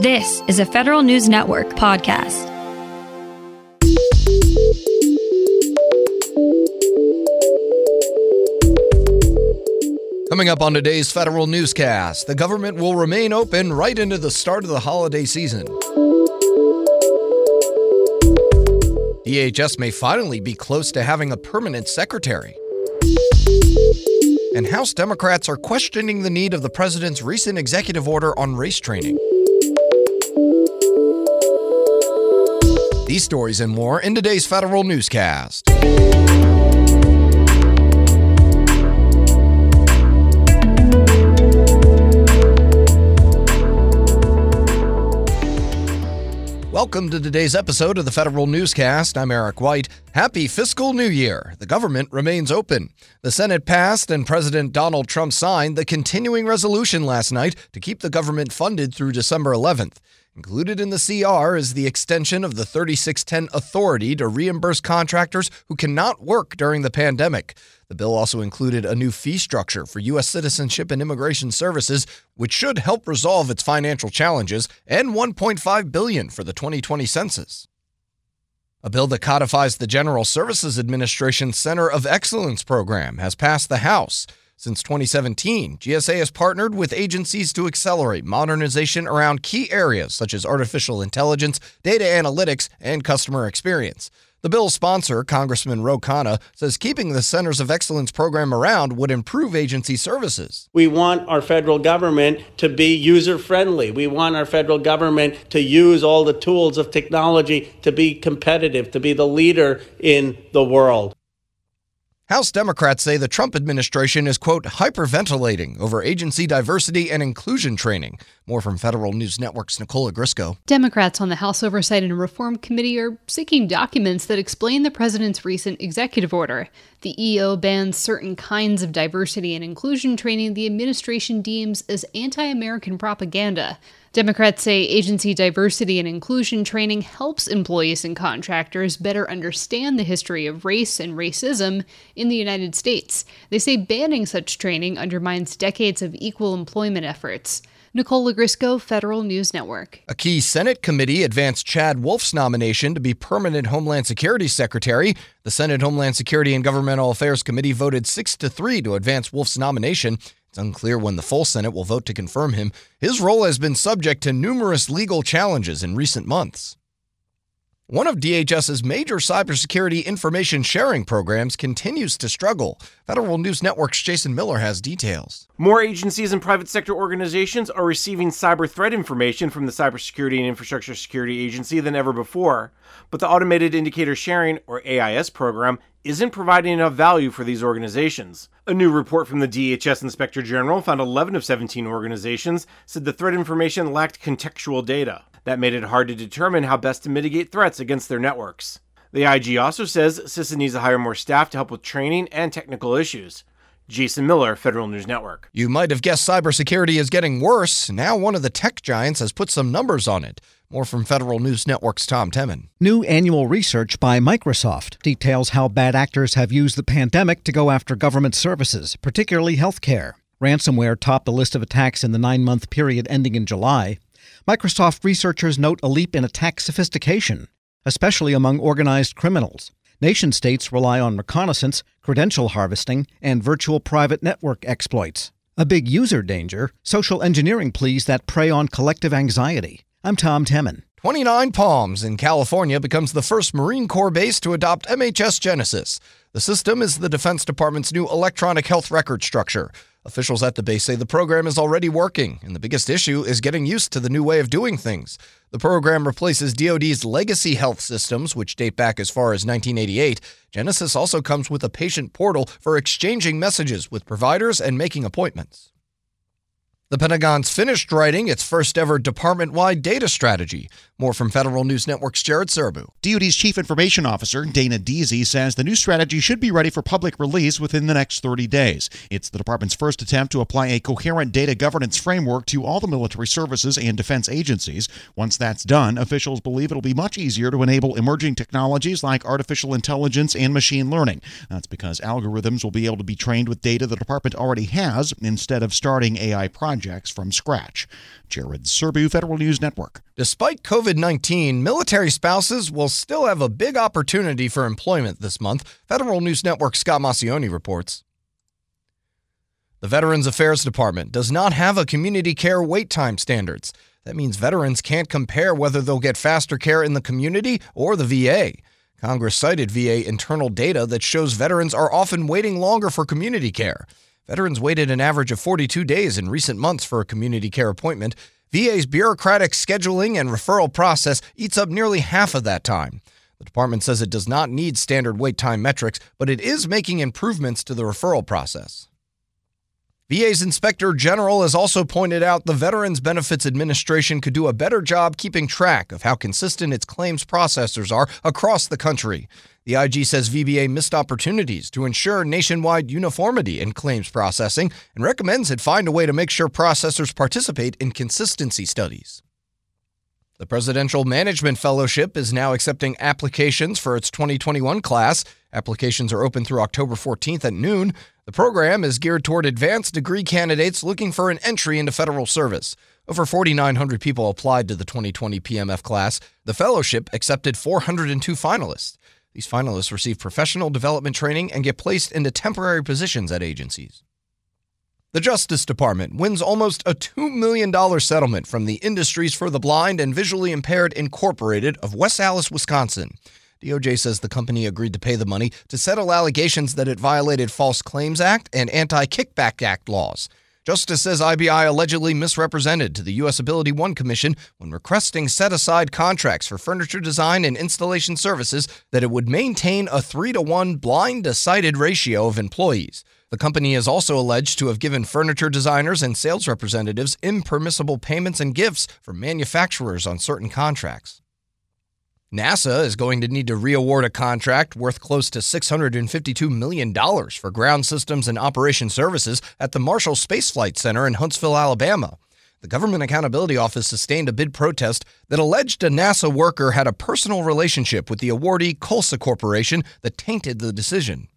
This is a Federal News Network podcast. Coming up on today's federal newscast, the government will remain open right into the start of the holiday season. DHS may finally be close to having a permanent secretary. And House Democrats are questioning the need of the president's recent executive order on race training. These stories and more in today's federal newscast. Welcome to today's episode of the Federal Newscast. I'm Eric White. Happy fiscal new year. The government remains open. The Senate passed and President Donald Trump signed the continuing resolution last night to keep the government funded through December 11th. Included in the CR is the extension of the 3610 authority to reimburse contractors who cannot work during the pandemic. The bill also included a new fee structure for U.S. Citizenship and Immigration Services, which should help resolve its financial challenges, and 1.5 billion for the 2020 census. A bill that codifies the General Services Administration Center of Excellence program has passed the House. Since 2017, GSA has partnered with agencies to accelerate modernization around key areas such as artificial intelligence, data analytics, and customer experience. The bill's sponsor, Congressman Ro Khanna, says keeping the Centers of Excellence program around would improve agency services. We want our federal government to be user friendly. We want our federal government to use all the tools of technology to be competitive, to be the leader in the world. House Democrats say the Trump administration is, quote, hyperventilating over agency diversity and inclusion training. More from Federal News Network's Nicole Ogrysko. Democrats on the House Oversight and Reform Committee are seeking documents that explain the president's recent executive order. The EO bans certain kinds of diversity and inclusion training the administration deems as anti American propaganda. Democrats say agency diversity and inclusion training helps employees and contractors better understand the history of race and racism in the United States. They say banning such training undermines decades of equal employment efforts. Nicole Ogrysko, Federal News Network. A key Senate committee advanced Chad Wolf's nomination to be permanent Homeland Security Secretary. The Senate Homeland Security and Governmental Affairs Committee voted 6 to 3 to advance Wolf's nomination. It's unclear when the full Senate will vote to confirm him. His role has been subject to numerous legal challenges in recent months. One of DHS's major cybersecurity information sharing programs continues to struggle. Federal News Network's Jason Miller has details. More agencies and private sector organizations are receiving cyber threat information from the Cybersecurity and Infrastructure Security Agency than ever before. But the Automated Indicator Sharing, or AIS program, isn't providing enough value for these organizations. A new report from the DHS Inspector General found 11 of 17 organizations said the threat information lacked contextual data. That made it hard to determine how best to mitigate threats against their networks. The IG also says CISA needs to hire more staff to help with training and technical issues. Jason Miller, Federal News Network. You might have guessed cybersecurity is getting worse. Now, one of the tech giants has put some numbers on it. More from Federal News Network's Tom Temin. New annual research by Microsoft details how bad actors have used the pandemic to go after government services, particularly healthcare. Ransomware topped the list of attacks in the nine month period ending in July. Microsoft researchers note a leap in attack sophistication, especially among organized criminals. Nation states rely on reconnaissance, credential harvesting, and virtual private network exploits. A big user danger social engineering pleas that prey on collective anxiety. I'm Tom Temin. 29 Palms in California becomes the first Marine Corps base to adopt MHS Genesis. The system is the Defense Department's new electronic health record structure. Officials at the base say the program is already working, and the biggest issue is getting used to the new way of doing things. The program replaces DoD's legacy health systems, which date back as far as 1988. Genesis also comes with a patient portal for exchanging messages with providers and making appointments. The Pentagon's finished writing its first ever department wide data strategy. More from Federal News Network's Jared Serbu. DoD's Chief Information Officer, Dana Deasy, says the new strategy should be ready for public release within the next 30 days. It's the department's first attempt to apply a coherent data governance framework to all the military services and defense agencies. Once that's done, officials believe it'll be much easier to enable emerging technologies like artificial intelligence and machine learning. That's because algorithms will be able to be trained with data the department already has instead of starting AI projects from scratch. Jared Serbu, Federal News Network. Despite COVID 19, military spouses will still have a big opportunity for employment this month, Federal News Network Scott Maucione reports. The Veterans Affairs Department does not have a community care wait time standards. That means veterans can't compare whether they'll get faster care in the community or the VA. Congress cited VA internal data that shows veterans are often waiting longer for community care. Veterans waited an average of 42 days in recent months for a community care appointment. VA's bureaucratic scheduling and referral process eats up nearly half of that time. The department says it does not need standard wait time metrics, but it is making improvements to the referral process. VA's Inspector General has also pointed out the Veterans Benefits Administration could do a better job keeping track of how consistent its claims processors are across the country. The IG says VBA missed opportunities to ensure nationwide uniformity in claims processing and recommends it find a way to make sure processors participate in consistency studies. The Presidential Management Fellowship is now accepting applications for its 2021 class. Applications are open through October 14th at noon. The program is geared toward advanced degree candidates looking for an entry into federal service. Over 4,900 people applied to the 2020 PMF class. The fellowship accepted 402 finalists. These finalists receive professional development training and get placed into temporary positions at agencies. The Justice Department wins almost a $2 million settlement from the Industries for the Blind and Visually Impaired Incorporated of West Allis, Wisconsin. DOJ says the company agreed to pay the money to settle allegations that it violated False Claims Act and Anti Kickback Act laws. Justice says IBI allegedly misrepresented to the U.S. Ability One Commission when requesting set aside contracts for furniture design and installation services that it would maintain a 3 to 1 blind to sighted ratio of employees. The company is also alleged to have given furniture designers and sales representatives impermissible payments and gifts from manufacturers on certain contracts. NASA is going to need to reaward a contract worth close to $652 million for ground systems and operation services at the Marshall Space Flight Center in Huntsville, Alabama. The Government Accountability Office sustained a bid protest that alleged a NASA worker had a personal relationship with the awardee Colsa Corporation that tainted the decision.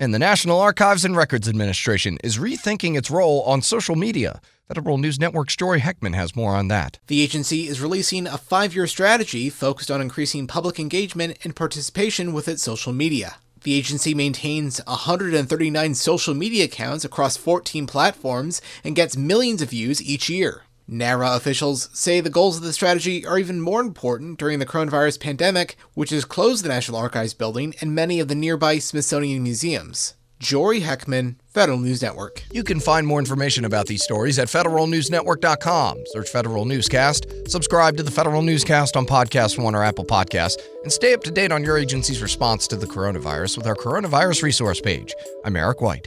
And the National Archives and Records Administration is rethinking its role on social media. Federal News Network's Jory Heckman has more on that. The agency is releasing a five year strategy focused on increasing public engagement and participation with its social media. The agency maintains 139 social media accounts across 14 platforms and gets millions of views each year. NARA officials say the goals of the strategy are even more important during the coronavirus pandemic, which has closed the National Archives building and many of the nearby Smithsonian museums. Jory Heckman, Federal News Network. You can find more information about these stories at federalnewsnetwork.com. Search Federal Newscast, subscribe to the Federal Newscast on Podcast One or Apple Podcasts, and stay up to date on your agency's response to the coronavirus with our coronavirus resource page. I'm Eric White.